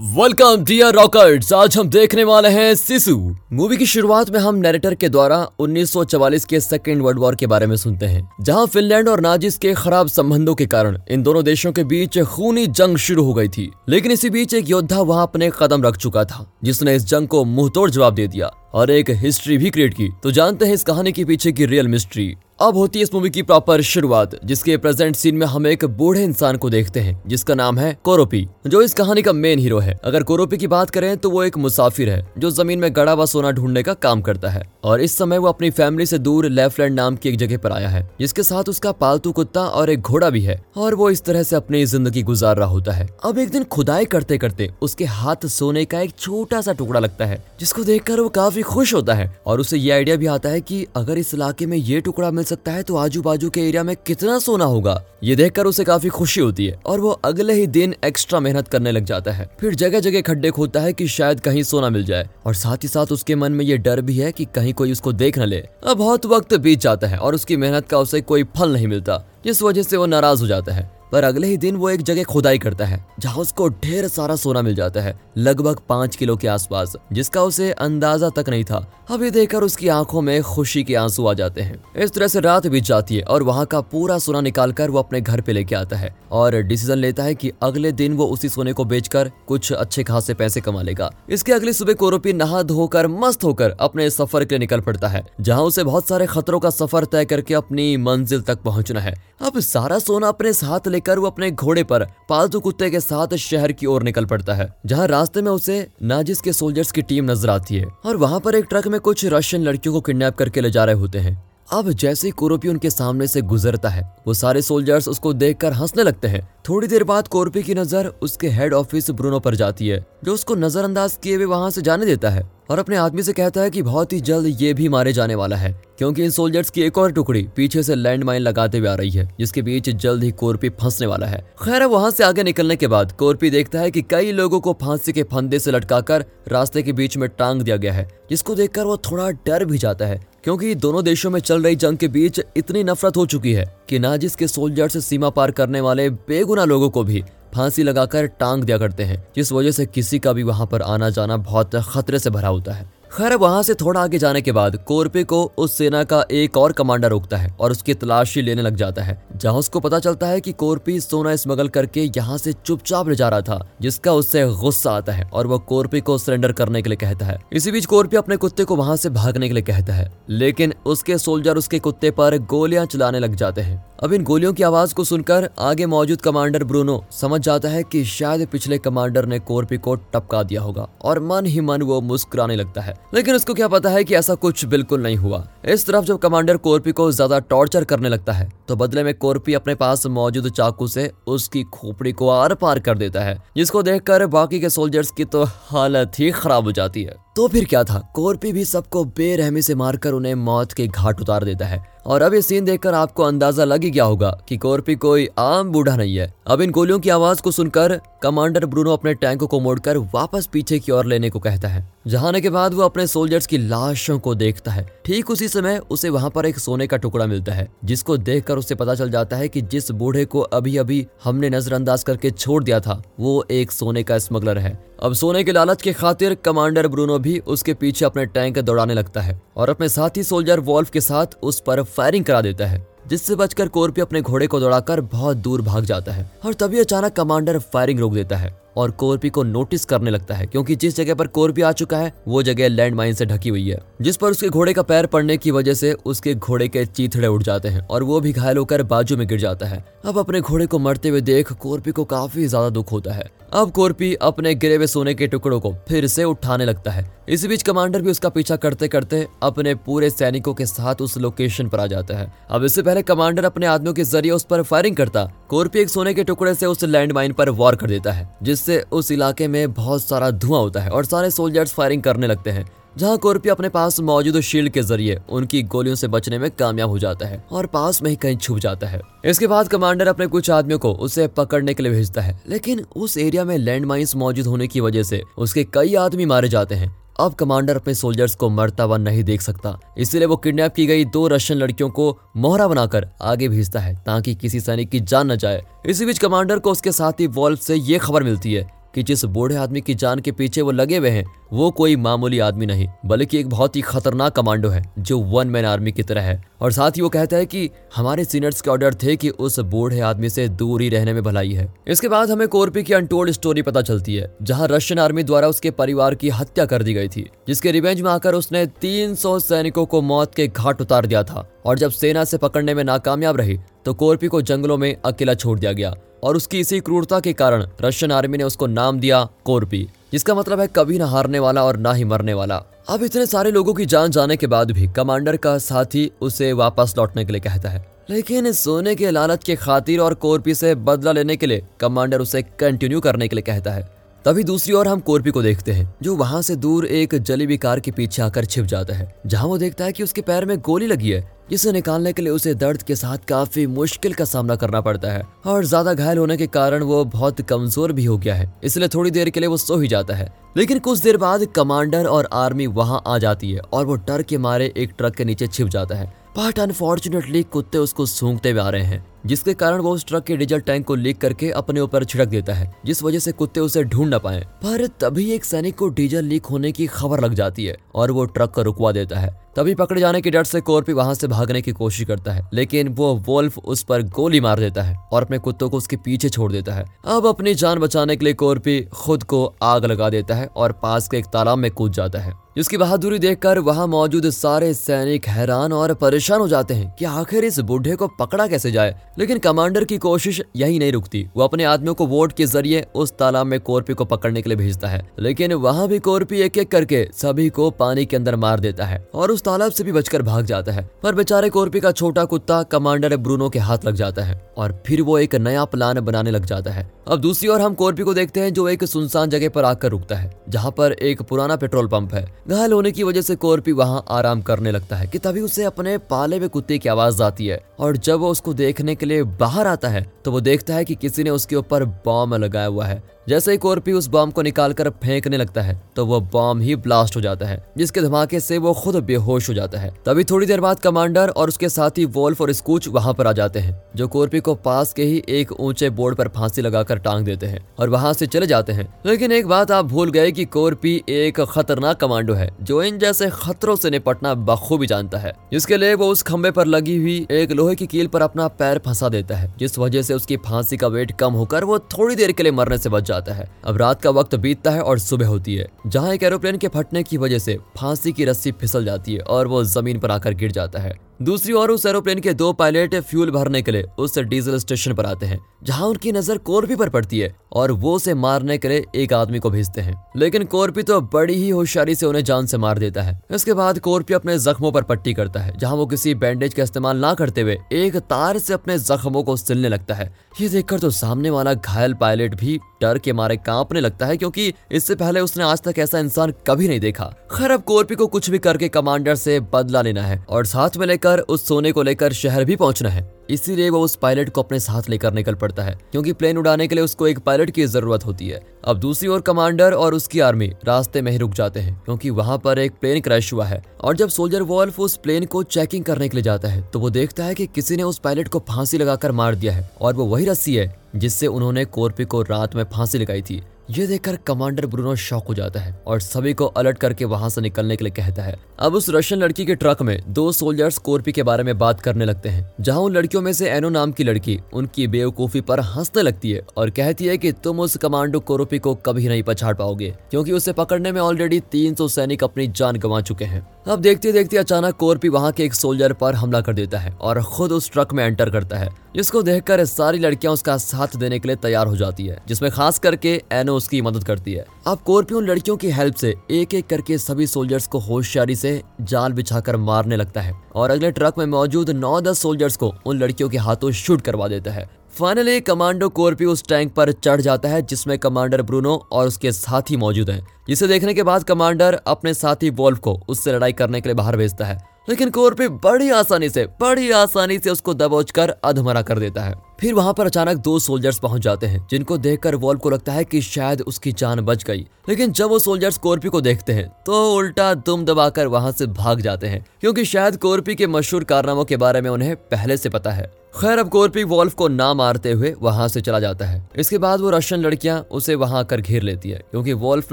Welcome dear रॉकर्ट्स आज हम देखने वाले हैं सिसु मूवी की शुरुआत में हम नैरेटर के द्वारा 1944 के सेकेंड वर्ल्ड वॉर के बारे में सुनते हैं, जहाँ फिनलैंड और नाजिस के खराब संबंधों के कारण इन दोनों देशों के बीच खूनी जंग शुरू हो गई थी। लेकिन इसी बीच एक योद्धा वहाँ अपने कदम रख चुका था, जिसने इस जंग को मुंहतोड़ जवाब दे दिया और एक हिस्ट्री भी क्रिएट की। तो जानते हैं इस कहानी के पीछे की रियल मिस्ट्री अब होती है इस मूवी की प्रॉपर शुरुआत, जिसके प्रेजेंट सीन में हम एक बूढ़े इंसान को देखते हैं, जिसका नाम है कोरोपी, जो इस कहानी का मेन हीरो है। अगर कोरोपी की बात करें तो वो एक मुसाफिर है, जो ज़मीन में गड़ा हुआ सोना ढूँढने का काम करता है, और इस समय वो अपनी फैमिली से दूर लेफ्टलैंड नाम की एक जगह पर आया है, जिसके साथ उसका पालतू कुत्ता और एक घोड़ा भी है, और वो इस तरह से अपनी ज़िंदगी गुजार रहा होता है। अब एक दिन खुदाई करते करते उसके हाथ सोने का एक छोटा सा टुकड़ा लगता है, जिसको देखकर वो काफ़ी खुश होता है, और उसे ये आइडिया भी आता है की अगर इस इलाके में ये टुकड़ा मिल सकता है तो आजू बाजू के एरिया में कितना सोना होगा? ये देखकर उसे काफ़ी खुशी होती है और वो अगले ही दिन एक्स्ट्रा मेहनत करने लग जाता है। फिर जगह जगह खड्डे खोदता है कि शायद कहीं सोना मिल जाए और साथ ही साथ उसके मन में ये डर भी है कि कहीं कोई उसको देख न ले। अब बहुत वक्त बीत जाता है और उसकी मेहनत का उसे कोई फल नहीं मिलता। जिस वजह से वो नाराज़ हो जाता है। पर अगले ही दिन वो एक जगह खुदाई करता है, जहाँ उसको ढेर सारा सोना मिल जाता है, लगभग पाँच किलो के आसपास, जिसका उसे अंदाज़ा तक नहीं था। अभी देखकर उसकी आँखों में खुशी के आँसू आ जाते हैं। इस तरह से रात बीत जाती है और वहाँ का पूरा सोना निकाल कर वो अपने घर पे लेके आता है और डिसीज़न लेता है कि अगले दिन वो उसी सोने को बेचकर कुछ अच्छे खासे पैसे कमा लेगा। इसके अगली सुबह कोरोपी नहा धोकर, मस्त होकर अपने सफ़र के लिए निकल पड़ता है, जहाँ उसे बहुत सारे खतरों का सफ़र तय करके अपनी मंजिल तक पहुँचना है। अब सारा सोना अपने साथ लेकर वो अपने घोड़े पर पालतू कुत्ते के साथ शहर की ओर निकल पड़ता है, जहाँ रास्ते में उसे नाजिस के सोल्जर्स की टीम नज़र आती है। और वहाँ पर एक ट्रक में कुछ रशियन लड़कियों को किडनैप करके ले जा रहे होते हैं। अब जैसे ही कोरोपी उनके सामने से गुजरता है, वो सारे सोल्जर्स उसको देखकर हंसने लगते हैं। थोड़ी देर बाद कोरपी की नज़र उसके हेड ऑफ़िस ब्रूनो पर जाती है, जो उसको नजरअंदाज किए हुए वहाँ से जाने देता है। और अपने आदमी से कहता है कि बहुत ही जल्द ये भी मारे जाने वाला है, क्योंकि इन सोल्जर्स की एक और टुकड़ी पीछे से लैंड माइन लगाते हुए आ रही है, जिसके बीच जल्द ही कोरपी फंसने वाला है। खैर वहाँ से आगे निकलने के बाद कोरपी देखता है कि कई लोगों को फांसी के फंदे से लटकाकर रास्ते के बीच में टांग दिया गया है, जिसको देखकर वो थोड़ा डर भी जाता है, क्योंकि दोनों देशों में चल रही जंग के बीच इतनी नफरत हो चुकी है कि नाजिस के सोल्जर्स सीमा पार करने वाले बेगुना लोगों को भी फांसी लगाकर टांग दिया करते हैं, जिस वजह से किसी का भी वहाँ पर आना जाना बहुत खतरे से भरा होता है। खैर, वहाँ से थोड़ा आगे जाने के बाद कोरपे को उस सेना का एक और कमांडर रोकता है और उसकी तलाशी लेने लग जाता है, जहाँ उसको पता चलता है कि कोरपी सोना स्मगल करके यहाँ से चुपचाप ले जा रहा था, जिसका उससे गुस्सा आता है और वो कोरपी को सरेंडर करने के लिए कहता है। इसी बीच कोरपी अपने कुत्ते को वहाँ से भागने के लिए कहता है, लेकिन उसके सोल्जर उसके कुत्ते पर गोलियाँ चलाने लग जाते हैं। अब इन गोलियों की आवाज़ को सुनकर आगे मौजूद कमांडर ब्रूनो समझ जाता है कि शायद पिछले कमांडर ने कोरपी को टपका दिया होगा, और मन ही मन वो मुस्कुराने लगता है। लेकिन उसको क्या पता है कि ऐसा कुछ बिल्कुल नहीं हुआ। इस तरफ़ जब कमांडर कोरपी को ज़्यादा टॉर्चर करने लगता है तो बदले में कोरपी अपने पास मौजूद चाकू से उसकी खोपड़ी को आर पार कर देता है, जिसको देखकर बाकी के सोल्जर्स की तो हालत ही खराब हो जाती है। तो फिर क्या था? कोरपी भी सबको बेरहमी से मारकर उन्हें मौत के घाट उतार देता है। और अब ये सीन देखकर आपको अंदाज़ा लग ही गया होगा कि कोरपी कोई आम बूढ़ा नहीं है। अब इन गोलियों की आवाज़ को सुनकर कमांडर ब्रूनो अपने टैंक को मोड़कर वापस पीछे की ओर लेने को कहता है। जहाने के बाद वो अपने सोल्जर्स की लाशों को देखता है। ठीक उसी समय उसे वहाँ पर एक सोने का टुकड़ा मिलता है, जिसको देखकर उसे पता चल जाता है कि जिस बूढ़े को अभी अभी हमने नजरअंदाज करके छोड़ दिया था, वो एक सोने का स्मगलर है। अब सोने के लालच के खातिर कमांडर ब्रूनो भी उसके पीछे अपने टैंक दौड़ाने लगता है और अपने साथी सोल्जर वॉल्फ के साथ उस पर फायरिंग करा देता है, जिससे बचकर कोरपी अपने घोड़े को दौड़ाकर बहुत दूर भाग जाता है और तभी अचानक कमांडर फायरिंग रोक देता है और कोरपी को नोटिस करने लगता है, क्योंकि जिस जगह पर कोरपी आ चुका है, वो जगह लैंड माइन से ढकी हुई है, जिस पर उसके घोड़े का पैर पड़ने की वजह से उसके घोड़े के चीथड़े उड़ जाते हैं और वो भी घायल होकर बाजू में गिर जाता है। अब अपने घोड़े को मरते हुए देख कोरपी को काफ़ी ज़्यादा दुख होता है। अब कोरपी अपने गिरे हुए सोने के टुकड़ों को फिर से उठाने लगता है। इसी बीच कमांडर भी उसका पीछा करते करते अपने पूरे सैनिकों के साथ उस लोकेशन पर आ जाता है। अब इससे पहले कमांडर अपने आदमियों के ज़रिए उस पर फायरिंग करता। कोरपी एक सोने के टुकड़े से उस लैंड माइन पर वॉर कर देता है, जिससे उस इलाके में बहुत सारा धुआँ होता है और सारे सोल्जर्स फायरिंग करने लगते हैं। जहाँ कोरपी अपने पास मौजूद शील्ड के ज़रिए उनकी गोलियों से बचने में कामयाब हो जाता है और पास में ही कहीं छुप जाता है। इसके बाद कमांडर अपने कुछ आदमियों को उसे पकड़ने के लिए भेजता है, लेकिन उस एरिया में लैंड मौजूद होने की वजह से उसके कई आदमी मारे जाते हैं। अब कमांडर अपने सोल्जर्स को मरता हुआ नहीं देख सकता, इसलिए वो किडनैप की गई दो रशियन लड़कियों को मोहरा बनाकर आगे भेजता है, ताकि किसी सैनिक की जान न जाए। इसी बीच कमांडर को उसके साथ वॉल्व से ये खबर मिलती है कि जिस बूढ़े आदमी की जान के पीछे वो लगे हुए हैं वो कोई मामूली आदमी नहीं, बल्कि एक बहुत ही खतरनाक कमांडो है, जो वन मैन आर्मी की तरह है। और साथ ही वो कहता है कि हमारे सीनियर्स के ऑर्डर थे कि उस बूढ़े आदमी से दूर ही रहने में भलाई है। इसके बाद हमें कोरपी की अनटोल्ड स्टोरी पता चलती है, जहाँ रशियन आर्मी द्वारा उसके परिवार की हत्या कर दी गई थी, जिसके रिवेंज में आकर उसने 300 सैनिकों को मौत के घाट उतार दिया था। और जब सेना से पकड़ने में नाकामयाब रही तो कोरपी को जंगलों में अकेला छोड़ दिया गया, और उसकी इसी क्रूरता के कारण रशियन आर्मी ने उसको नाम दिया कोरपी जिसका मतलब है कभी ना हारने वाला और ना ही मरने वाला। अब इतने सारे लोगों की जान जाने के बाद भी कमांडर का साथी उसे वापस लौटने के लिए कहता है। लेकिन सोने के लालच के खातिर और कोरपी से बदला लेने के लिए कमांडर उसे कंटिन्यू करने के लिए कहता है। तभी दूसरी ओर हम कोरपी को देखते हैं, जो वहाँ से दूर एक जलेबी कार के पीछे आकर छिप जाता है, जहाँ वो देखता है कि उसके पैर में गोली लगी है, जिसे निकालने के लिए उसे दर्द के साथ काफ़ी मुश्किल का सामना करना पड़ता है, और ज़्यादा घायल होने के कारण वो बहुत कमज़ोर भी हो गया है, इसलिए थोड़ी देर के लिए वो सो ही जाता है। लेकिन कुछ देर बाद कमांडर और आर्मी वहाँ आ जाती है, और वो डर के मारे एक ट्रक के नीचे छिप जाता है। बट अनफॉर्चुनेटली कुत्ते उसको सूंघते हुए आ रहे हैं। जिसके कारण वो उस ट्रक के डीजल टैंक को लीक करके अपने ऊपर छिड़क देता है, जिस वजह से कुत्ते उसे ढूंढ न पाए। पर तभी एक सैनिक को डीजल लीक होने की खबर लग जाती है और वो ट्रक को रुकवा देता है। तभी पकड़े जाने के डर से कोरपी वहाँ से भागने की कोशिश करता है, लेकिन वो वोल्फ उस पर गोली मार देता है और अपने कुत्तों को उसके पीछे छोड़ देता है। अब अपनी जान बचाने के लिए कोरपी खुद को आग लगा देता है और पास के एक तालाब में कूद जाता है। जिसकी बहादुरी देखकर वहाँ मौजूद सारे सैनिक हैरान और परेशान हो जाते हैं कि आखिर इस बूढ़े को पकड़ा कैसे जाए? लेकिन कमांडर की कोशिश यही नहीं रुकती। वो अपने आदमियों को वोट के ज़रिए उस तालाब में कोरपी को पकड़ने के लिए भेजता है। लेकिन वहाँ भी कोरपी एक एक करके सभी को पानी के अंदर मार देता है और उस तालाब से भी बचकर भाग जाता है। पर बेचारे कोरपी का छोटा कुत्ता कमांडर ब्रूनो के हाथ लग जाता है और फिर वो एक नया प्लान बनाने लग जाता है। अब दूसरी ओर हम कोरपी को देखते हैं जो एक सुनसान जगह पर आकर रुकता है, जहाँ पर एक पुराना पेट्रोल पंप है। घायल होने की वजह से कोरपी वहाँ आराम करने लगता है कि तभी उसे अपने पाले हुए कुत्ते की आवाज़ आती है और जब वो उसको देखने के लिए बाहर आता है तो वो देखता है कि किसी ने उसके ऊपर बॉम्ब लगाया हुआ है। जैसे ही कोरपी उस बॉम्ब को निकालकर फेंकने लगता है तो वो बॉम्ब ही ब्लास्ट हो जाता है, जिसके धमाके से वो खुद बेहोश हो जाता है। तभी थोड़ी देर बाद कमांडर और उसके साथी वोल्फ और स्कूच वहाँ पर आ जाते हैं, जो कोरपी को पास के ही एक ऊँचे बोर्ड पर फांसी लगाकर टांग देते हैं और वहाँ से चले जाते हैं। लेकिन एक बात आप भूल गए की कोरपी एक खतरनाक कमांडो है, जो इन जैसे खतरों से निपटना बखूबी जानता है, जिसके लिए वो उस खम्बे पर लगी हुई एक लोहे की कील पर अपना पैर फंसा देता है, जिस वजह से उसकी फांसी का वेट कम होकर वो थोड़ी देर के लिए मरने से बच जाता है। अब रात का वक्त बीतता है और सुबह होती है, जहाँ एक एरोप्लेन के फटने की वजह से फांसी की रस्सी फिसल जाती है और वो ज़मीन पर आकर गिर जाता है। दूसरी ओर उस एरोप्लेन के दो पायलट फ्यूल भरने के लिए उस डीजल स्टेशन पर आते हैं, जहाँ उनकी नज़र कोरपी पर पड़ती है और वो उसे मारने के लिए एक आदमी को भेजते हैं। लेकिन कोरपी तो बड़ी ही होशियारी से उन्हें जान से मार देता है। इसके बाद कोरपी अपने जख्मों पर पट्टी करता है, जहाँ वो किसी बैंडेज का इस्तेमाल ना करते हुए एक तार से अपने जख्मों को सिलने लगता है। ये देखकर तो सामने वाला घायल पायलट भी डर के मारे कांपने लगता है, क्योंकि इससे पहले उसने आज तक ऐसा इंसान कभी नहीं देखा। खैर, अब कोरपी को कुछ भी करके कमांडर से बदला लेना है और साथ में लेकर उस सोने को लेकर शहर भी पहुँचना है। इसीलिए वो उस पायलट को अपने साथ लेकर निकल पड़ता है, क्योंकि प्लेन उड़ाने के लिए उसको एक पायलट की ज़रूरत होती है। अब दूसरी ओर कमांडर और उसकी आर्मी रास्ते में ही रुक जाते हैं, क्योंकि वहाँ पर एक प्लेन क्रैश हुआ है। और जब सोल्जर वॉल्फ उस प्लेन को चेकिंग करने के लिए जाता है तो वो देखता है कि किसी ने उस पायलट को फांसी लगाकर मार दिया है, और वो वही रस्सी है जिससे उन्होंने कोरपी को रात में फांसी लगाई थी। ये देखकर कमांडर ब्रूनो शॉक हो जाता है और सभी को अलर्ट करके वहाँ से निकलने के लिए कहता है। अब उस रशियन लड़की के ट्रक में दो सोल्जर्स कोरपी के बारे में बात करने लगते हैं, जहाँ उन लड़कियों में से एनो नाम की लड़की उनकी बेवकूफ़ी पर हंसने लगती है और कहती है कि तुम उस कमांडो कोरोपी को कभी नहीं पछाड़ पाओगे, क्योंकि उसे पकड़ने में ऑलरेडी 300 सैनिक अपनी जान गंवा चुके हैं। अब देखते देखते अचानक कोरपी वहाँ के एक सोल्जर पर हमला कर देता है और खुद उस ट्रक में एंटर करता है, जिसको देखकर सारी लड़कियाँ उसका साथ देने के लिए तैयार हो जाती है, जिसमें खास करके एनो उसकी मदद करती है। अब कोरपी लड़कियों की हेल्प से एक एक करके सभी सोल्जर्स को होशियारी से जाल बिछाकर मारने लगता है और अगले ट्रक में मौजूद नौ दस सोल्जर्स को उन लड़कियों के हाथों शूट करवा देता है। फाइनली, कमांडो कोरपी उस टैंक पर चढ़ जाता है, जिसमें कमांडर ब्रूनो और उसके साथी मौजूद हैं। जिसे देखने के बाद कमांडर अपने साथी वोल्फ को उससे लड़ाई करने के लिए बाहर भेजता है। लेकिन कोरपी बड़ी आसानी से, बड़ी आसानी से उसको दबोच कर अधमरा कर देता है। फिर वहाँ पर अचानक दो सोल्जर्स पहुँच जाते हैं, जिनको देखकर वॉल्फ को लगता है कि शायद उसकी जान बच गई। लेकिन जब वो सोल्जर्स कोरपी को देखते हैं तो उल्टा दुम दबाकर वहाँ से भाग जाते हैं, क्योंकि शायद कोरपी के मशहूर कारनामों के बारे में उन्हें पहले से पता है। खैर, अब कोरपी वॉल्फ को ना मारते हुए वहाँ से चला जाता है। इसके बाद वो रशियन लड़कियाँ उसे वहाँ आकर घेर लेती है, क्योंकि वॉल्फ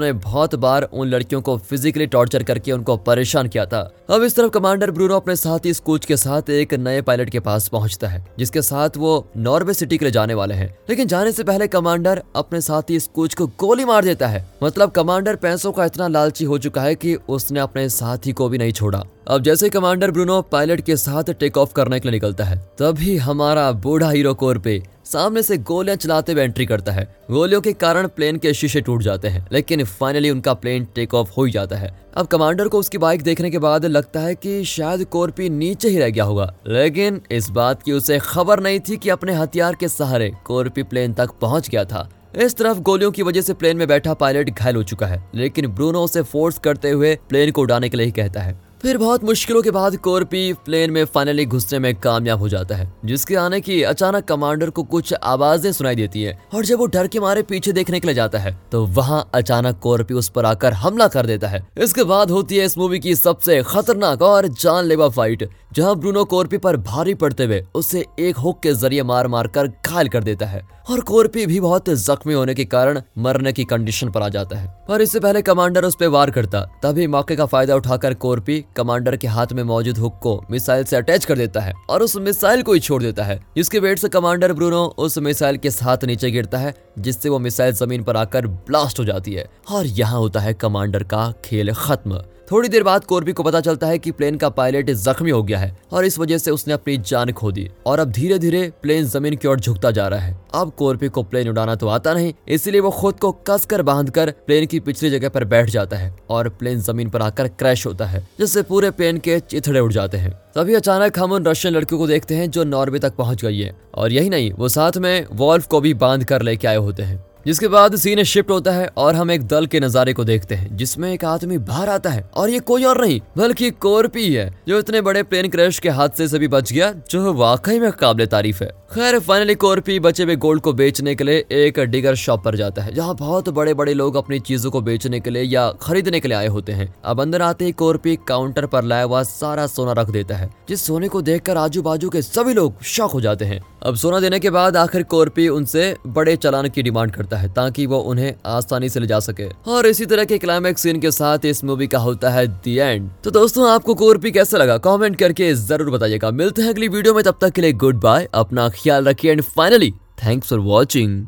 ने बहुत बार उन लड़कियों को फिजिकली टॉर्चर करके उनको परेशान किया था। अब इस तरफ़ कमांडर ब्रूनो अपने साथी स्कूच के साथ एक नए पायलट के पास पहुँचता है, जिसके साथ वो नॉर्वे सिटी के लिए जाने वाले हैं। लेकिन जाने से पहले कमांडर अपने साथी स्कूच को गोली मार देता है। मतलब कमांडर पैसों का इतना लालची हो चुका है कि उसने अपने साथी को भी नहीं छोड़ा। अब जैसे कमांडर ब्रूनो पायलट के साथ टेक ऑफ़ करने के लिए निकलता है, तभी हमारा बूढ़ा हीरो कोर पे सामने से गोलियाँ चलाते हुए एंट्री करता है। गोलियों के कारण प्लेन के शीशे टूट जाते हैं, लेकिन फाइनली उनका प्लेन टेक ऑफ़ हो ही जाता है। अब कमांडर को उसकी बाइक देखने के बाद लगता है कि शायद कोरपी नीचे ही रह गया होगा। लेकिन इस बात की उसे खबर नहीं थी कि अपने हथियार के सहारे कोरपी प्लेन तक पहुँच गया था। इस तरफ़ गोलियों की वजह से प्लेन में बैठा पायलट घायल हो चुका है, लेकिन ब्रूनो उसे फोर्स करते हुए प्लेन को उड़ाने के लिए कहता है। फिर बहुत मुश्किलों के बाद कोरपी प्लेन में फाइनली घुसने में कामयाब हो जाता है, जिसके आने की अचानक कमांडर को कुछ आवाज़ें सुनाई देती है, और जब वो डर के मारे पीछे देखने के लिए जाता है तो वहाँ अचानक कोरपी उस पर आकर हमला कर देता है। इसके बाद होती है इस मूवी की सबसे खतरनाक और जानलेवा फाइट जहाँ ब्रूनो कोरपी पर भारी पड़ते हुए उसे एक हुक के ज़रिए मार मार कर घायल कर देता है, और कोरपी भी बहुत जख्मी होने के कारण मरने की कंडीशन पर आ जाता है। पर इससे पहले कमांडर उस पर वार करता, तभी मौके का फ़ायदा उठाकर कोरपी कमांडर के हाथ में मौजूद हुक को मिसाइल से अटैच कर देता है और उस मिसाइल को ही छोड़ देता है। जिसके वेट से कमांडर ब्रूनो उस मिसाइल के साथ नीचे गिरता है, जिससे वो मिसाइल ज़मीन पर आकर ब्लास्ट हो जाती है। और यहाँ होता है कमांडर का खेल खत्म। थोड़ी देर बाद कोरबी को पता चलता है कि प्लेन का पायलट जख्मी हो गया है और इस वजह से उसने अपनी जान खो दी और अब धीरे धीरे प्लेन ज़मीन की ओर झुकता जा रहा है। अब कोरपी को प्लेन उड़ाना तो आता नहीं, इसीलिए वो खुद को कसकर बांधकर प्लेन की पिछली जगह पर बैठ जाता है और प्लेन ज़मीन पर आकर क्रैश होता है, जिससे पूरे प्लेन के चिथड़े उड़ जाते हैं। तभी अचानक हम उन रशियन लड़कियों को देखते हैं जो नॉर्वे तक पहुँच गई है और यही नहीं, वो साथ में वॉल्फ को भी बाँध कर लेके आए होते हैं। जिसके बाद सीन शिफ्ट होता है और हम एक दल के नजारे को देखते हैं, जिसमें एक आदमी बाहर आता है और ये कोई और नहीं, बल्कि कोरपी है, जो इतने बड़े प्लेन क्रैश के हादसे से भी बच गया, जो वाकई में काबिल तारीफ़ है। खैर फाइनली कोरपी बचे हुए गोल्ड को बेचने के लिए एक डिगर शॉप पर जाता है, जहाँ बहुत बड़े बड़े लोग अपनी चीज़ों को बेचने के लिए या खरीदने के लिए आए होते हैं। अब अंदर आते ही कोरपी काउंटर पर लाया हुआ सारा सोना रख देता है, जिस सोने को देखकर आजू बाजू के सभी लोग शौक हो जाते हैं। अब सोना देने के बाद आखिर कोरपी उनसे बड़े चलान की डिमांड करता है ताकि वो उन्हें आसानी से ले जा सके। और इसी तरह के क्लाइमैक्स सीन के साथ इस मूवी का होता है दी एंड तो दोस्तों, आपको कोरपी कैसा लगा? कमेंट करके ज़रूर बताइएगा। मिलते हैं अगली वीडियो में, तब तक के लिए गुड बाय अपना ख्याल रखिए। And finally thanks for watching